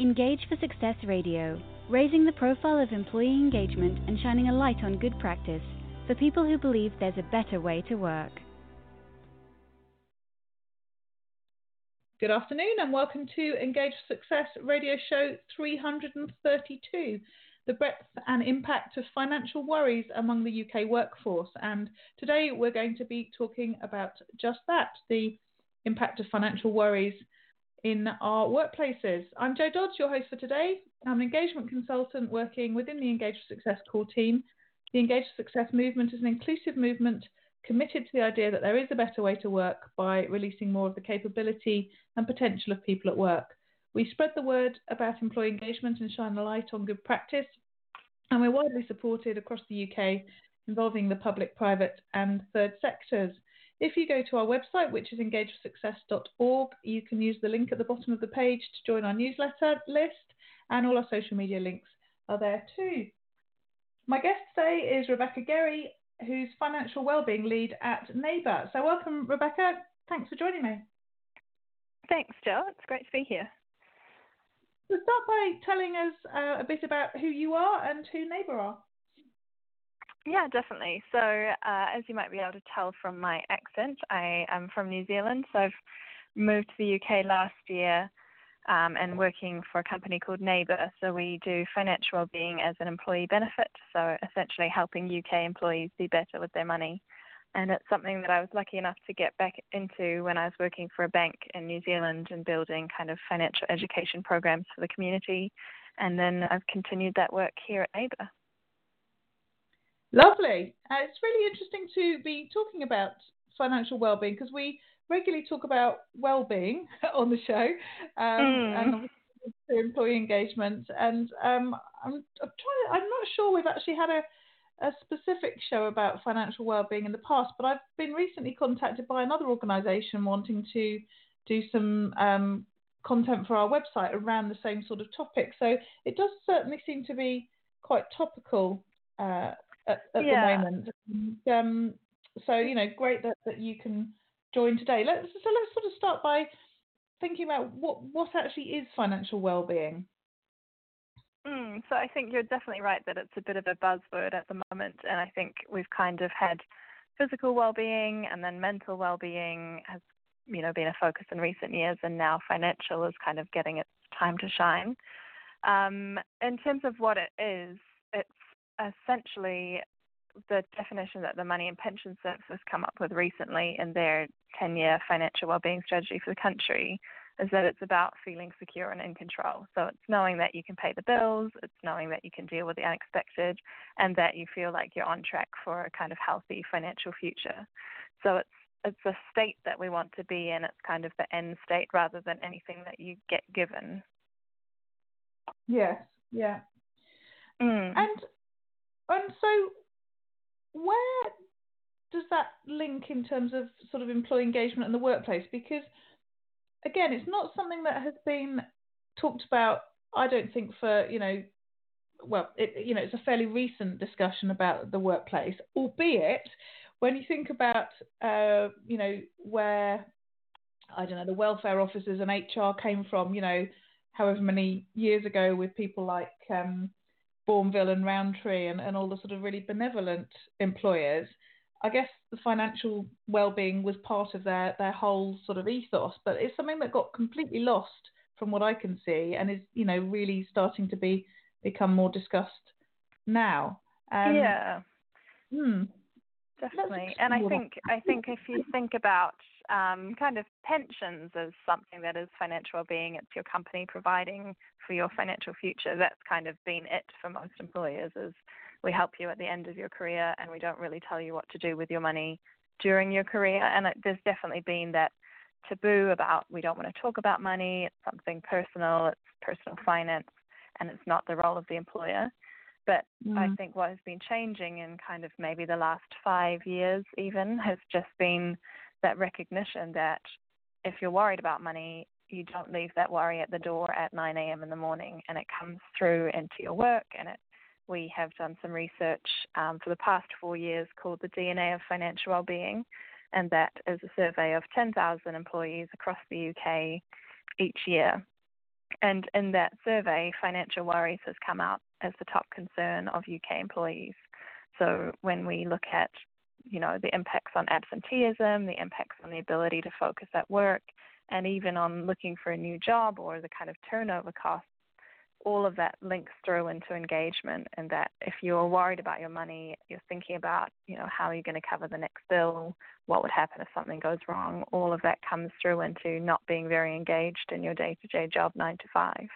Engage for Success Radio, raising the profile of employee engagement and shining a light on good practice for people who believe there's a better way to work. Good afternoon and welcome to Engage for Success Radio Show 332 the breadth and impact of financial worries among the UK workforce. And today we're going to be talking about just that the impact of financial worries in our workplaces. I'm Jo Dodds, your host for today. I'm an engagement consultant working within the Engage for Success core team. The Engage for Success movement is an inclusive movement committed to the idea that there is a better way to work by releasing more of the capability and potential of people at work. We spread the word about employee engagement and shine a light on good practice, and we're widely supported across the UK, involving the public, private, and third sectors. If you go to our website, which is engageforsuccess.org, you can use the link at the bottom of the page to join our newsletter list, and all our social media links are there too. My guest today is Rebekah Gerry, who's financial wellbeing lead at Neyber. So, welcome, Rebecca. Thanks for joining me. Thanks, Jo. It's great to be here. So, start by telling us uh, a bit about who you are and who Neyber are. Yeah, definitely. So, uh, as you might be able to tell from my accent, I am from New Zealand. So, I've moved to the UK last year um, and working for a company called Neyber. So, we do financial well-being as an employee benefit. So, essentially helping UK employees be better with their money. And it's something that I was lucky enough to get back into when I was working for a bank in New Zealand and building kind of financial education programs for the community. And then I've continued that work here at Neyber. Lovely. Uh, it's really interesting to be talking about financial well-being because we regularly talk about well-being on the show um, mm. and employee engagement. And um, I'm, I'm, trying to, I'm not sure we've actually had a, a specific show about financial well-being in the past, but I've been recently contacted by another organisation wanting to do some um, content for our website around the same sort of topic. So it does certainly seem to be quite topical uh, at, at yeah. the moment. And, um, so you know, great that, that you can join today. Let's so let's sort of start by thinking about what what actually is financial well-being. Mm, so I think you're definitely right that it's a bit of a buzzword at the moment, and I think we've kind of had physical well-being and then mental well-being has you know been a focus in recent years, and now financial is kind of getting its time to shine. Um, in terms of what it is, essentially the definition that the Money and Pension Service has come up with recently in their 10 year financial well-being strategy for the country is that it's about feeling secure and in control. So it's knowing that you can pay the bills, it's knowing that you can deal with the unexpected, and that you feel like you're on track for a kind of healthy financial future. So it's it's a state that we want to be in. It's kind of the end state rather than anything that you get given. Yes, yeah. Mm. And and so, where does that link in terms of sort of employee engagement in the workplace? Because again, it's not something that has been talked about. I don't think for you know, well, it, you know, it's a fairly recent discussion about the workplace, albeit when you think about uh, you know where I don't know the welfare officers and HR came from, you know, however many years ago with people like um, Bournville and Rowntree and, and all the sort of really benevolent employers, I guess the financial well-being was part of their their whole sort of ethos. But it's something that got completely lost from what I can see, and is you know really starting to be become more discussed now. Um, yeah. Hmm. Definitely, and I think I think if you think about um, kind of pensions as something that is financial well-being. It's your company providing for your financial future. That's kind of been it for most employers. Is we help you at the end of your career, and we don't really tell you what to do with your money during your career. And it, there's definitely been that taboo about we don't want to talk about money. It's something personal. It's personal finance, and it's not the role of the employer. But mm. I think what has been changing in kind of maybe the last five years even has just been that recognition that if you're worried about money, you don't leave that worry at the door at 9 a.m. in the morning, and it comes through into your work. And it, we have done some research um, for the past four years called the DNA of Financial Wellbeing, and that is a survey of 10,000 employees across the UK each year. and in that survey, financial worries has come out as the top concern of UK employees. So when we look at, you know, the impacts on absenteeism, the impacts on the ability to focus at work, and even on looking for a new job or the kind of turnover costs all of that links through into engagement and that if you're worried about your money you're thinking about you know how are you going to cover the next bill what would happen if something goes wrong all of that comes through into not being very engaged in your day to day job nine to five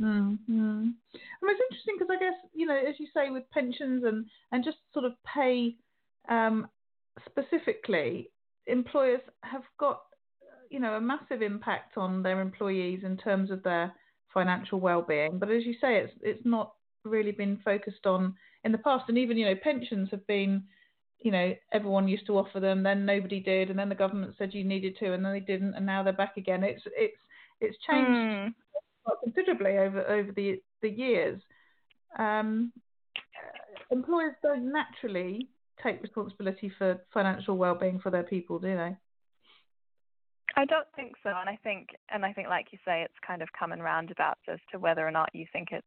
mm-hmm. Mean, it's interesting because I guess you know, as you say, with pensions and and just sort of pay um, specifically, employers have got you know a massive impact on their employees in terms of their financial well-being. But as you say, it's it's not really been focused on in the past, and even you know pensions have been, you know, everyone used to offer them, then nobody did, and then the government said you needed to, and then they didn't, and now they're back again. It's it's it's changed mm. considerably over over the the years. Um, employers don't naturally take responsibility for financial well-being for their people, do they? I don't think so, and I think, and I think, like you say, it's kind of come in roundabouts as to whether or not you think it's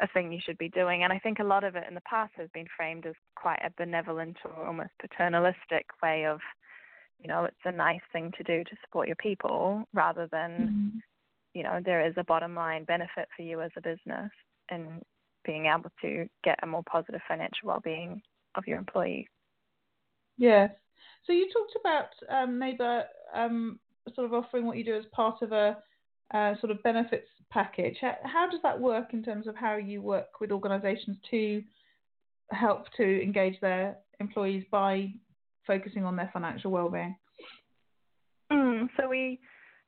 a thing you should be doing. And I think a lot of it in the past has been framed as quite a benevolent or almost paternalistic way of, you know, it's a nice thing to do to support your people, rather than, mm-hmm. you know, there is a bottom line benefit for you as a business in being able to get a more positive financial well-being of your employees. Yes. So you talked about um, Neyber um, sort of offering what you do as part of a uh, sort of benefits package. How, how, does that work in terms of how you work with organisations to help to engage their employees by focusing on their financial well-being? Mm, so we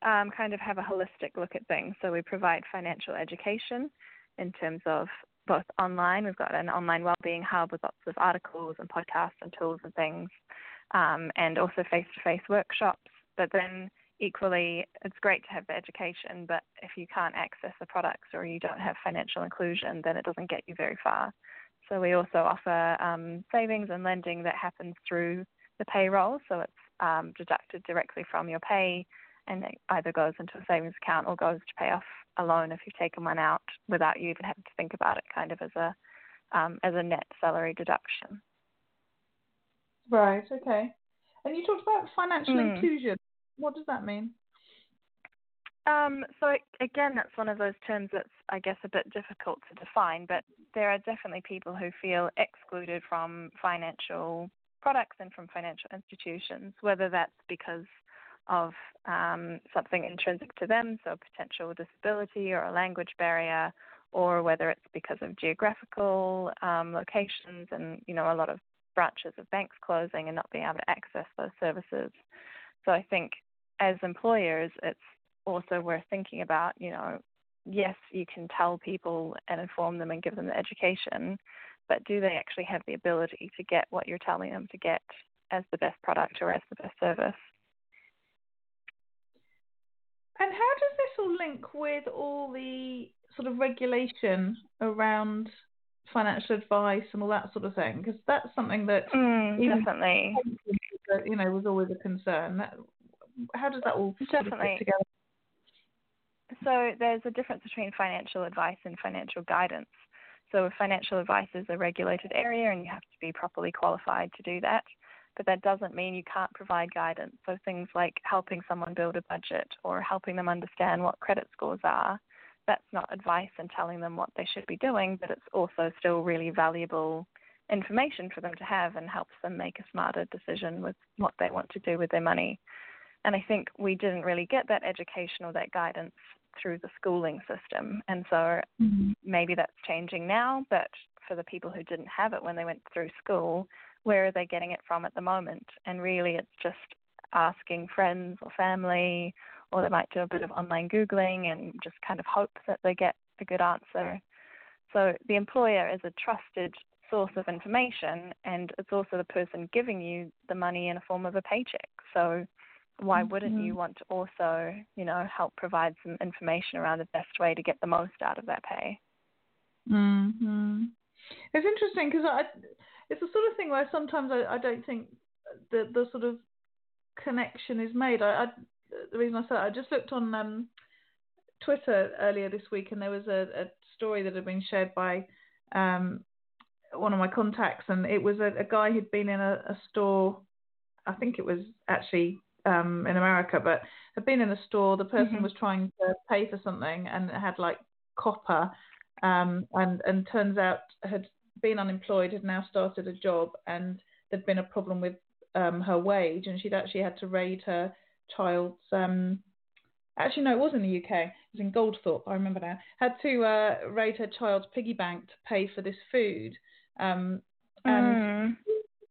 um, kind of have a holistic look at things. So we provide financial education in terms of both online. We've got an online well-being hub with lots of articles and podcasts and tools and things um, and also face to face workshops. But then equally, it's great to have the education, but if you can't access the products or you don't have financial inclusion, then it doesn't get you very far. So we also offer um, savings and lending that happens through the payroll. So it's um, deducted directly from your pay and it either goes into a savings account or goes to pay off a loan if you've taken one out without you even having to think about it kind of as a um, as a net salary deduction. Right. Okay. And you talked about financial mm. inclusion. What does that mean? Um, so again, that's one of those terms that's, I guess, a bit difficult to define. But there are definitely people who feel excluded from financial products and from financial institutions, whether that's because of um, something intrinsic to them, so a potential disability or a language barrier, or whether it's because of geographical um, locations and you know a lot of branches of banks closing and not being able to access those services. So I think as employers, it's also worth thinking about, you know, yes, you can tell people and inform them and give them the education, but do they actually have the ability to get what you're telling them to get as the best product or as the best service? And how does this all link with all the sort of regulation around financial advice and all that sort of thing? Because that's something that mm, definitely you know was always a concern. How does that all definitely fit together? So there's a difference between financial advice and financial guidance. So financial advice is a regulated area and you have to be properly qualified to do that. But that doesn't mean you can't provide guidance. So things like helping someone build a budget or helping them understand what credit scores are that's not advice and telling them what they should be doing, but it's also still really valuable information for them to have and helps them make a smarter decision with what they want to do with their money. And I think we didn't really get that education or that guidance through the schooling system. And so mm-hmm. maybe that's changing now, but for the people who didn't have it when they went through school, where are they getting it from at the moment? And really, it's just asking friends or family or they might do a bit of online Googling and just kind of hope that they get a good answer. So the employer is a trusted source of information and it's also the person giving you the money in a form of a paycheck. So why mm-hmm. wouldn't you want to also, you know, help provide some information around the best way to get the most out of that pay? Mm-hmm. It's interesting because it's the sort of thing where sometimes I, I don't think the the sort of connection is made. I, I the reason I said that, I just looked on um, Twitter earlier this week, and there was a, a story that had been shared by um, one of my contacts, and it was a, a guy who'd been in a, a, store. I think it was actually um, in America, but had been in a store. The person mm-hmm. was trying to pay for something and had like copper, um, and and turns out had been unemployed, had now started a job, and there'd been a problem with um, her wage, and she'd actually had to raid her child's. Um, actually, no, it was in the UK. It was in Goldthorpe. I remember now. Had to uh, raid her child's piggy bank to pay for this food. Um, and mm.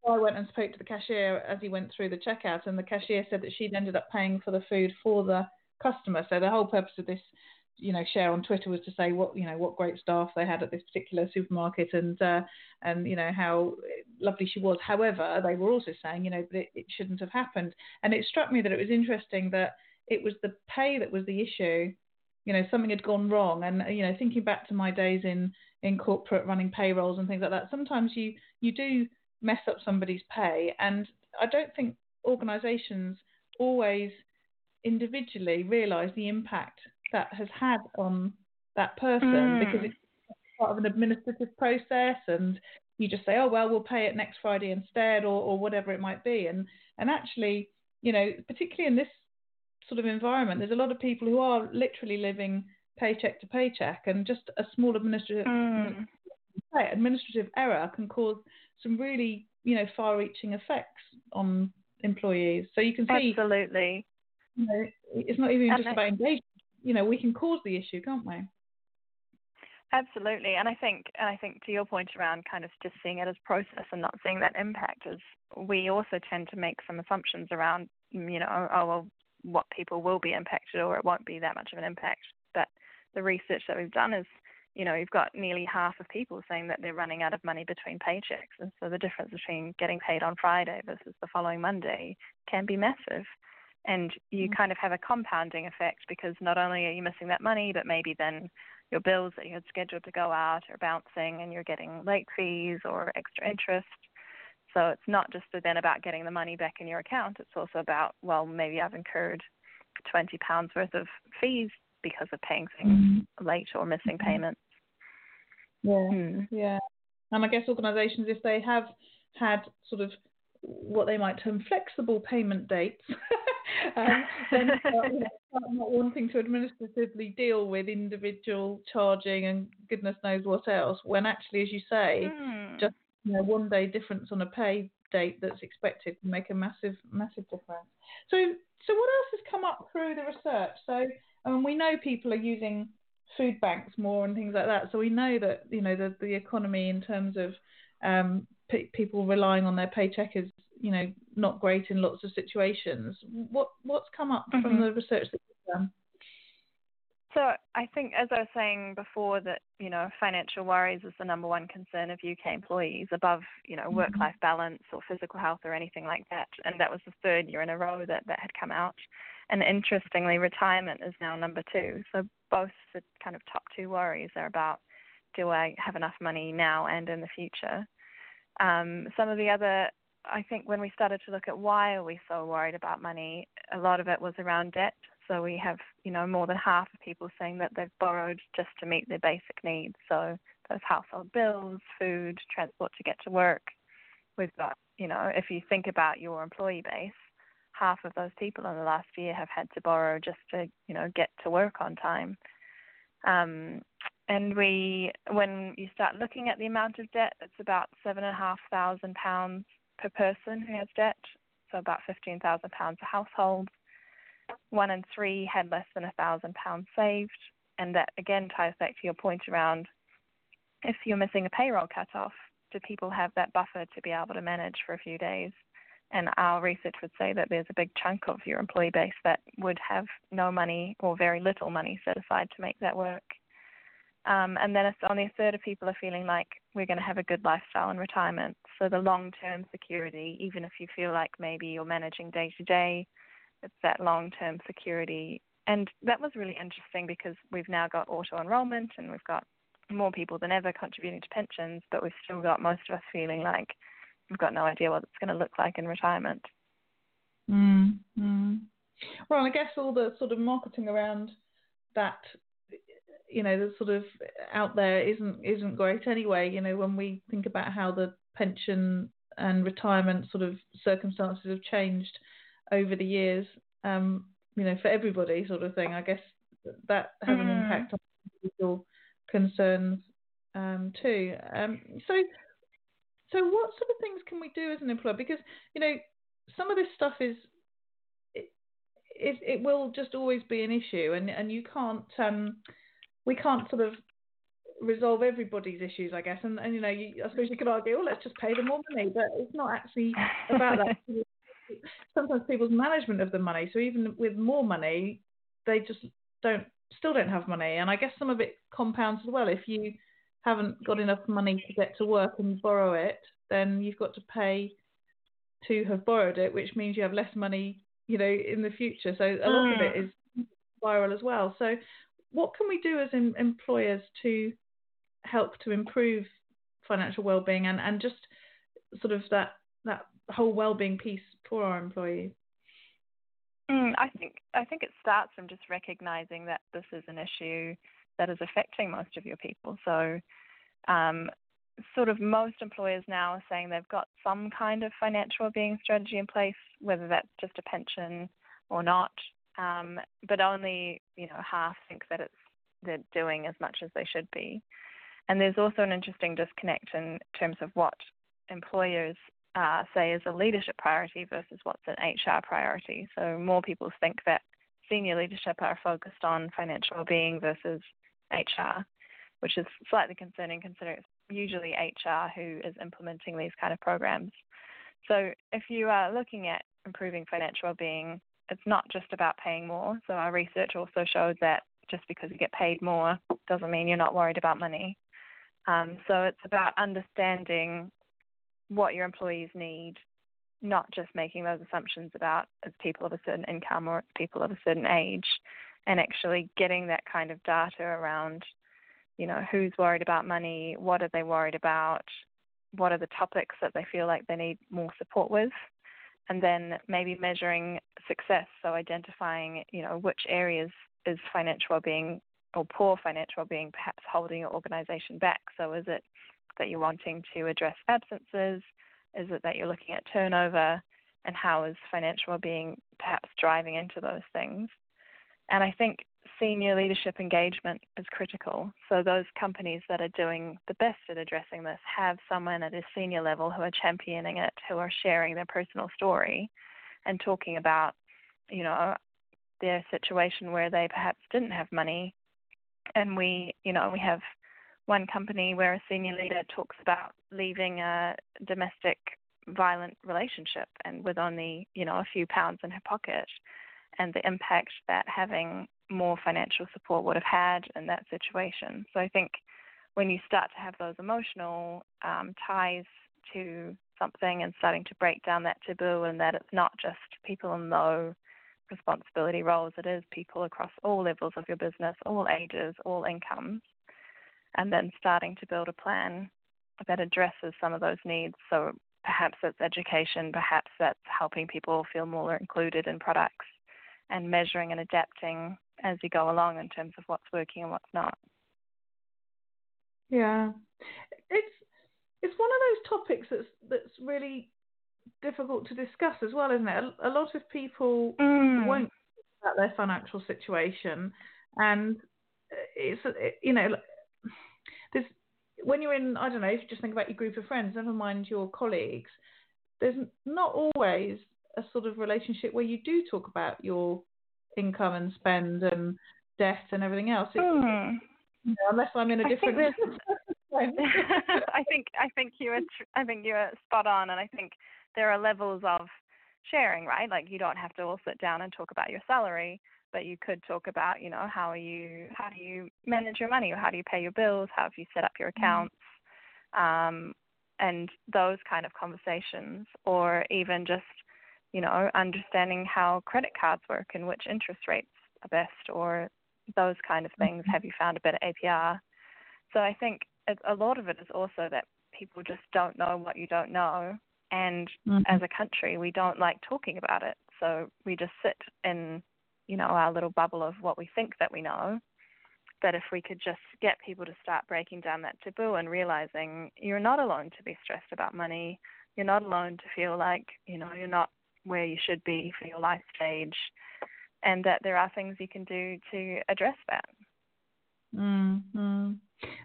I went and spoke to the cashier as he went through the checkout, and the cashier said that she'd ended up paying for the food for the customer. So the whole purpose of this, you know, share on Twitter was to say what you know what great staff they had at this particular supermarket, and uh, and you know how lovely she was. However, they were also saying, you know, that it, it shouldn't have happened, and it struck me that it was interesting that it was the pay that was the issue. You know, something had gone wrong, and you know, thinking back to my days in in corporate running payrolls and things like that, sometimes you you do mess up somebody's pay. And I don't think organisations always individually realise the impact that has had on that person mm. because it's part of an administrative process and you just say, oh well, we'll pay it next Friday instead, or, or whatever it might be. And and actually, you know, particularly in this sort of environment, there's a lot of people who are literally living paycheck to paycheck, and just a small administrative mm. administrative error can cause some really you know far-reaching effects on employees. So you can see absolutely. You know, it's not even and just about engagement. You know, we can cause the issue, can't we? Absolutely, and I think, and I think to your point around kind of just seeing it as process and not seeing that impact is, we also tend to make some assumptions around, mm, you know, oh well, what people will be impacted or it won't be that much of an impact. But the research that we've done is you know, you've got nearly half of people saying that they're running out of money between paychecks. And so the difference between getting paid on Friday versus the following Monday can be massive. And you mm-hmm. kind of have a compounding effect because not only are you missing that money, but maybe then your bills that you had scheduled to go out are bouncing and you're getting late fees or extra interest. So it's not just then about getting the money back in your account. It's also about, well, maybe I've incurred twenty pounds worth of fees because of paying things mm-hmm. late or missing mm-hmm. payments. Yeah, mm. yeah. And I guess organisations, if they have had sort of what they might term flexible payment dates, um, then start, you know, start not wanting to administratively deal with individual charging and goodness knows what else. When actually, as you say, mm. just you know, one day difference on a pay date that's expected can make a massive, massive difference. So, so what else has come up through the research? So, I mean, we know people are using food banks more and things like that. So we know that you know the the economy in terms of um, p- people relying on their paycheck is you know not great in lots of situations. What what's come up mm-hmm. from the research that you've done? So I think, as I was saying before, that you know financial worries is the number one concern of UK employees, above you know mm-hmm. work-life balance or physical health or anything like that. And that was the third year in a row that that had come out. And interestingly, retirement is now number two. So both the kind of top two worries are about do I have enough money now and in the future. Um, some of the other, I think, when we started to look at why are we so worried about money, a lot of it was around debt. So we have, you know, more than half of people saying that they've borrowed just to meet their basic needs. So those household bills, food, transport to get to work. We've got, you know, if you think about your employee base, half of those people in the last year have had to borrow just to you know get to work on time. Um, and we, when you start looking at the amount of debt, it's about seven and a half thousand pounds per person who has debt, so about fifteen thousand pounds a household. One in three had less than a thousand pounds saved, and that again ties back to your point around if you're missing a payroll cutoff, do people have that buffer to be able to manage for a few days? And our research would say that there's a big chunk of your employee base that would have no money or very little money set aside to make that work. Um, and then only a third of people are feeling like we're going to have a good lifestyle in retirement. So the long term security, even if you feel like maybe you're managing day to day, it's that long term security. And that was really interesting because we've now got auto enrollment and we've got more people than ever contributing to pensions, but we've still got most of us feeling like we've got no idea what it's going to look like in retirement. Mm, mm. Well, I guess all the sort of marketing around that you know the sort of out there isn't isn't great anyway. You know when we think about how the pension and retirement sort of circumstances have changed over the years, um, you know for everybody sort of thing. I guess that has mm. an impact on individual concerns um, too. Um, so so what sort of things can we do as an employer? Because you know some of this stuff is it, it, it will just always be an issue, and and you can't um, we can't sort of resolve everybody's issues, I guess. And, and you know, you, I suppose you could argue, oh, let's just pay them more money, but it's not actually about that. Sometimes people's management of the money. So even with more money, they just don't still don't have money. And I guess some of it compounds as well. If you haven't got enough money to get to work and borrow it, then you've got to pay to have borrowed it, which means you have less money, you know, in the future. So a lot mm. of it is mm. viral as well. So what can we do as in, employers to help to improve financial well-being and, and just sort of that that whole well-being piece for our employees? Mm, I think I think it starts from just recognizing that this is an issue that is affecting most of your people. So, um, sort of most employers now are saying they've got some kind of financial well-being strategy in place, whether that's just a pension or not. Um, but only you know half think that it's they're doing as much as they should be. And there's also an interesting disconnect in terms of what employers uh, say is a leadership priority versus what's an HR priority. So more people think that senior leadership are focused on financial well-being versus HR, which is slightly concerning considering it's usually HR who is implementing these kind of programs. So if you are looking at improving financial well-being, it's not just about paying more. So our research also shows that just because you get paid more doesn't mean you're not worried about money. Um, so it's about understanding what your employees need, not just making those assumptions about it's people of a certain income or it's people of a certain age, and actually getting that kind of data around, you know, who's worried about money, what are they worried about, what are the topics that they feel like they need more support with, and then maybe measuring success. So identifying, you know, which areas is financial well-being or poor financial well-being perhaps holding your organization back. So is it that you're wanting to address absences? Is it that you're looking at turnover? And how is financial well-being perhaps driving into those things? And I think senior leadership engagement is critical. So those companies that are doing the best at addressing this have someone at a senior level who are championing it, who are sharing their personal story and talking about, you know, their situation where they perhaps didn't have money. And we, you know, we have one company where a senior leader talks about leaving a domestic violent relationship and with only, you know, a few pounds in her pocket and the impact that having more financial support would have had in that situation. So I think when you start to have those emotional um, ties to something and starting to break down that taboo and that it's not just people in low responsibility roles, it is people across all levels of your business, all ages, all incomes, and then starting to build a plan that addresses some of those needs. So perhaps it's education, perhaps that's helping people feel more included in products and measuring and adapting as you go along in terms of what's working and what's not. Yeah, it's it's one of those topics that's that's really difficult to discuss as well, isn't it? A, a lot of people mm. won't about their financial situation, and it's you know there's when you're in I don't know if you just think about your group of friends, never mind your colleagues. There's not always a sort of relationship where you do talk about your income and spend and debt and everything else. Mm. you know, unless I'm in a different. I think I think you are I think you are spot on, and I think there are levels of sharing, right? Like you don't have to all sit down and talk about your salary, but you could talk about, you know, how are you, how do you manage your money, or how do you pay your bills, how have you set up your mm. accounts, um, and those kind of conversations, or even just you know, understanding how credit cards work and which interest rates are best or those kind of things. Mm-hmm. Have you found a better APR? So I think a lot of it is also that people just don't know what you don't know. And mm-hmm. as a country, we don't like talking about it. So we just sit in, you know, our little bubble of what we think that we know. that if we could just get people to start breaking down that taboo and realizing you're not alone to be stressed about money, you're not alone to feel like you know you're not where you should be for your life stage, and that there are things you can do to address that. Mm-hmm.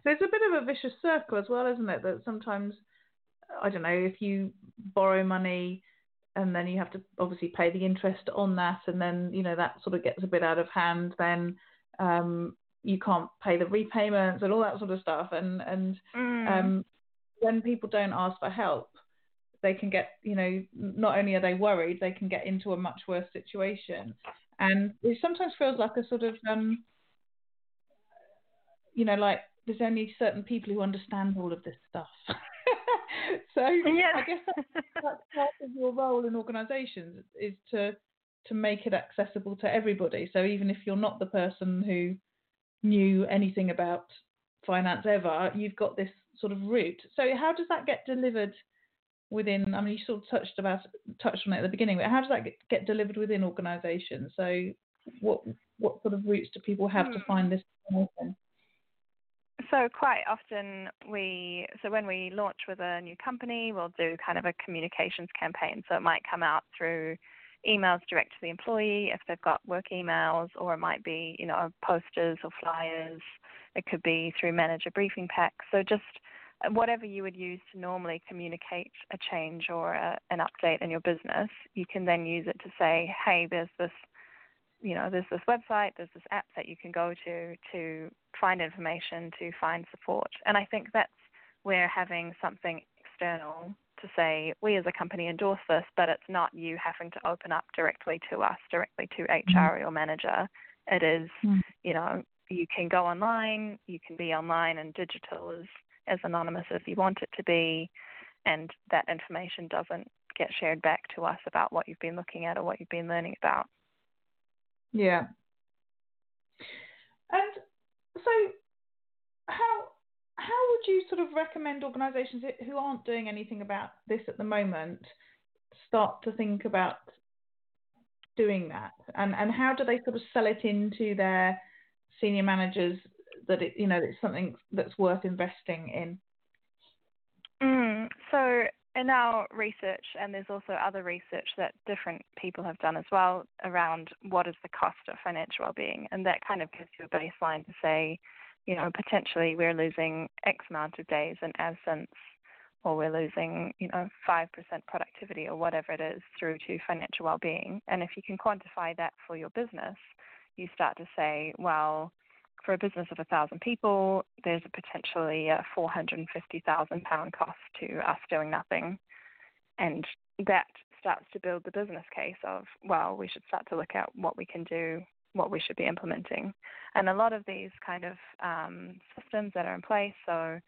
There's a bit of a vicious circle as well, isn't it? That sometimes, I don't know, if you borrow money and then you have to obviously pay the interest on that, and then you know that sort of gets a bit out of hand, then um, you can't pay the repayments and all that sort of stuff, and and mm. um, when people don't ask for help, they can get, you know, not only are they worried, they can get into a much worse situation. And it sometimes feels like a sort of, um, you know, like there's only certain people who understand all of this stuff. so yeah. I guess that's, that's part of your role in organisations is to to make it accessible to everybody. So even if you're not the person who knew anything about finance ever, you've got this sort of route. So how does that get delivered within? I mean, you sort of touched about touched on it at the beginning, but how does that get, get delivered within organisations? So, what what sort of routes do people have hmm. to find this information? So quite often we so when we launch with a new company, we'll do kind of a communications campaign. So it might come out through emails direct to the employee if they've got work emails, or it might be you know posters or flyers. It could be through manager briefing packs. So just whatever you would use to normally communicate a change or a, an update in your business, you can then use it to say, hey, there's this, you know, there's this website, there's this app that you can go to to find information, to find support. And I think that's where having something external to say, we as a company endorse this, but it's not you having to open up directly to us, directly to HR mm-hmm. or your manager. It is, mm-hmm. you know, you can go online, you can be online and digital is as anonymous as you want it to be, and that information doesn't get shared back to us about what you've been looking at or what you've been learning about. Yeah. And so, how how would you sort of recommend organisations who aren't doing anything about this at the moment start to think about doing that? And and how do they sort of sell it into their senior managers that it you know it's something that's worth investing in? Mm, so in our research, and there's also other research that different people have done as well around what is the cost of financial well-being, and that kind of gives you a baseline to say, you know, potentially we're losing X amount of days in absence, or we're losing, you know, five percent productivity or whatever it is through to financial well-being. And if you can quantify that for your business, you start to say, well, for a business of a thousand people, there's a potentially a thousand pound cost to us doing nothing, and that starts to build the business case of well, we should start to look at what we can do, what we should be implementing, and a lot of these kind of um, systems that are in place so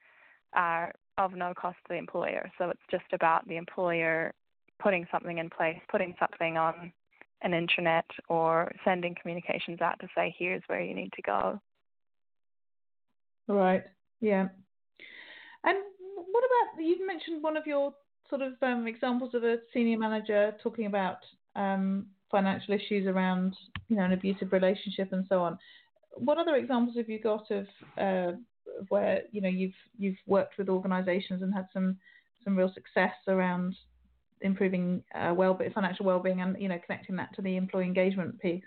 are of no cost to the employer. So it's just about the employer putting something in place, putting something on an intranet or sending communications out to say here's where you need to go Right. Yeah. And what about you've mentioned one of your sort of um, examples of a senior manager talking about um, financial issues around you know an abusive relationship and so on. What other examples have you got of uh, where you know you've you've worked with organisations and had some some real success around improving uh, well financial well-being and you know connecting that to the employee engagement piece?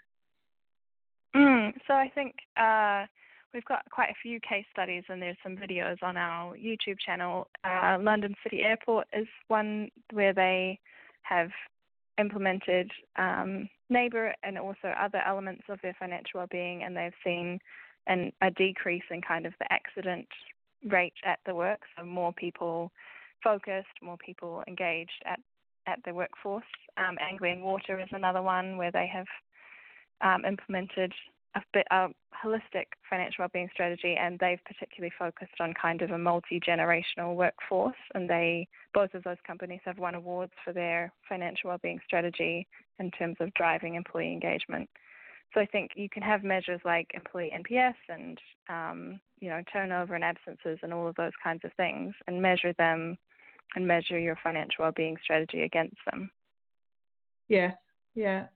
Mm, so I think. Uh, we've got quite a few case studies and there's some videos on our YouTube channel. Uh, London City Airport is one where they have implemented um, Neyber and also other elements of their financial well-being, and they've seen an, a decrease in kind of the accident rate at the work. So more people focused, more people engaged at at the workforce. Um, Water is another one where they have um, implemented a, holistic financial wellbeing strategy, and they've particularly focused on kind of a multi-generational workforce. And they, both of those companies, have won awards for their financial wellbeing strategy in terms of driving employee engagement. So I think you can have measures like employee NPS and um, you know turnover and absences and all of those kinds of things, and measure them and measure your financial wellbeing strategy against them. Yeah, yeah.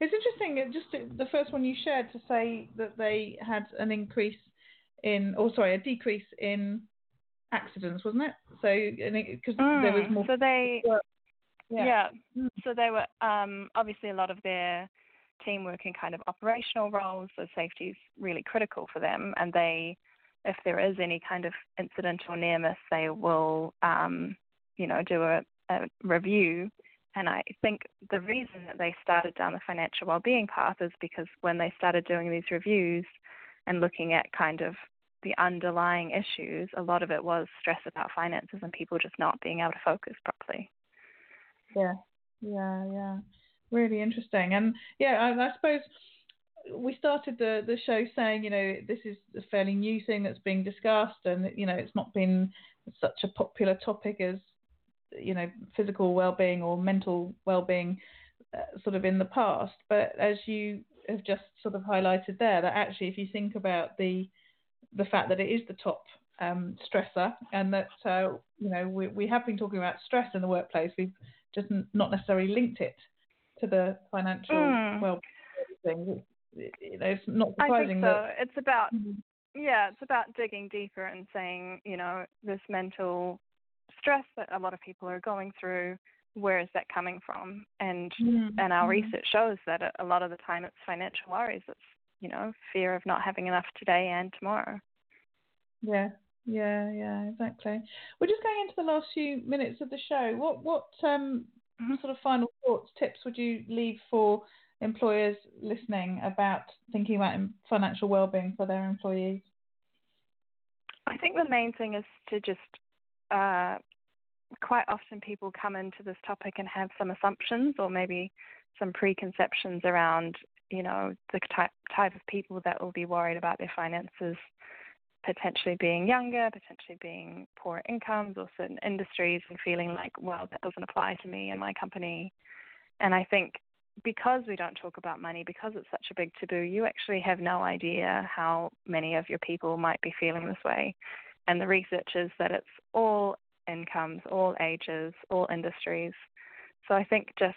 It's interesting, just the first one you shared to say that they had an increase in, or sorry, a decrease in accidents, wasn't it? So because mm, there was more. So they, yeah. yeah. Mm. So they were um, obviously a lot of their teamwork and kind of operational roles. So safety is really critical for them, and they, if there is any kind of incident or near miss, they will, um, you know, do a, a review. And I think the reason that they started down the financial well-being path is because when they started doing these reviews and looking at kind of the underlying issues, a lot of it was stress about finances and people just not being able to focus properly. Yeah, yeah, yeah. Really interesting. And yeah, I, I suppose we started the the show saying, you know, this is a fairly new thing that's being discussed, and you know, it's not been such a popular topic as you know physical well-being or mental well-being uh, sort of in the past. But as you have just sort of highlighted there, that actually, if you think about the the fact that it is the top um, stressor, and that uh, you know we, we have been talking about stress in the workplace. We've just not necessarily linked it to the financial mm. well-being. You know, it's not surprising. I think so. That, it's about mm-hmm. yeah, it's about digging deeper and saying you know this mental stress that a lot of people are going through. Where is that coming from? And mm-hmm. and our mm-hmm. research shows that a lot of the time it's financial worries. It's you know, fear of not having enough today and tomorrow. Yeah, yeah, yeah, exactly. We're just going into the last few minutes of the show. What what um, mm-hmm. sort of final thoughts, tips would you leave for employers listening about thinking about financial well-being for their employees? I think the main thing is to just uh, quite often people come into this topic and have some assumptions or maybe some preconceptions around you know, the type type of people that will be worried about their finances potentially being younger, potentially being poor incomes or certain industries and feeling like, well, that doesn't apply to me and my company. And I think because we don't talk about money, because it's such a big taboo, you actually have no idea how many of your people might be feeling this way. And the research is that it's all incomes, all ages, all industries. So I think just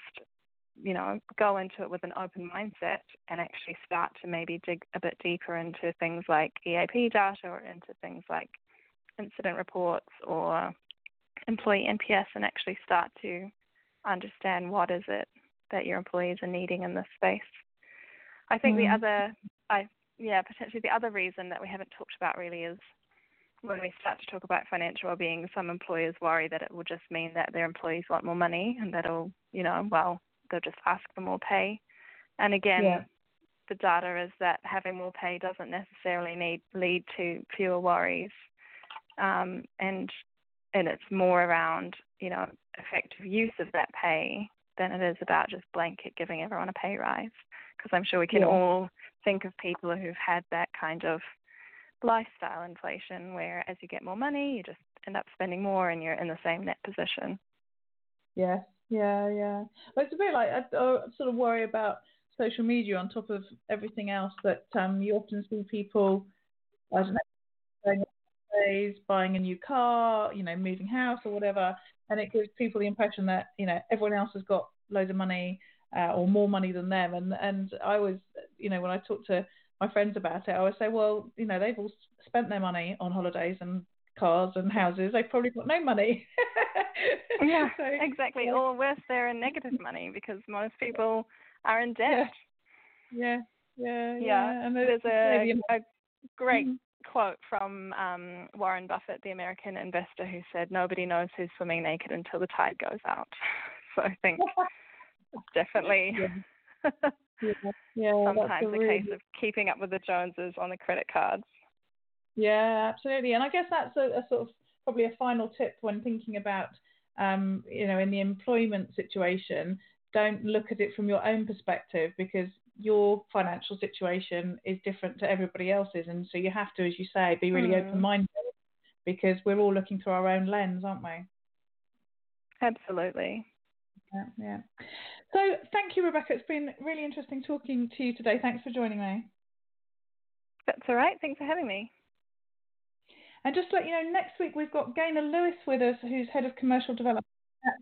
you know, go into it with an open mindset and actually start to maybe dig a bit deeper into things like EAP data or into things like incident reports or employee NPS and actually start to understand what is it that your employees are needing in this space. I think mm. the other, I yeah, potentially the other reason that we haven't talked about really is when we start to talk about financial well-being, some employers worry that it will just mean that their employees want more money and that'll, you know, well, they'll just ask for more pay. And again, yeah. the data is that having more pay doesn't necessarily need lead to fewer worries, um, and and it's more around you know effective use of that pay than it is about just blanket giving everyone a pay rise. Because I'm sure we can yeah. all think of people who've had that kind of lifestyle inflation where as you get more money, you just end up spending more and you're in the same net position. Yeah, yeah, yeah. Well, it's a bit like I, I sort of worry about social media on top of everything else that um, you often see people, I don't know, going buying a new car, you know, moving house or whatever, and it gives people the impression that you know everyone else has got loads of money uh, or more money than them, and and I always, you know, when I talk to my friends about it, I always say, well, you know, they've all spent their money on holidays and cars and houses. They've probably got no money. yeah, so, exactly. Yeah. Or worse, they're in negative money because most people are in debt. Yeah, yeah, yeah. yeah. And there's a, a great mm-hmm. quote from um, Warren Buffett, the American investor, who said, "Nobody knows who's swimming naked until the tide goes out." so I think definitely. Yeah. yeah, sometimes a, really... case of keeping up with the Joneses on the credit cards. Yeah, absolutely. And I guess that's a, a sort of probably a final tip when thinking about, um, you know, in the employment situation, don't look at it from your own perspective because your financial situation is different to everybody else's. And so you have to, as you say, be really mm. open minded because we're all looking through our own lens, aren't we? Absolutely. Yeah, yeah. So thank you, Rebekah. It's been really interesting talking to you today. Thanks for joining me. That's all right. Thanks for having me. And just to let you know, next week we've got Gaynor Lewis with us, who's head of commercial development at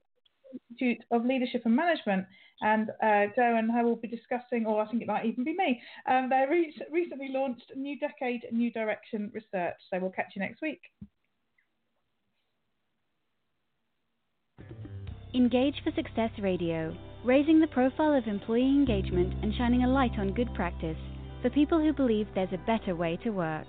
the Institute of Leadership and Management. And uh, Joe and I will be discussing, or I think it might even be me, um, they re- recently launched New Decade, New Direction Research. So we'll catch you next week. Engage for Success Radio, raising the profile of employee engagement and shining a light on good practice for people who believe there's a better way to work.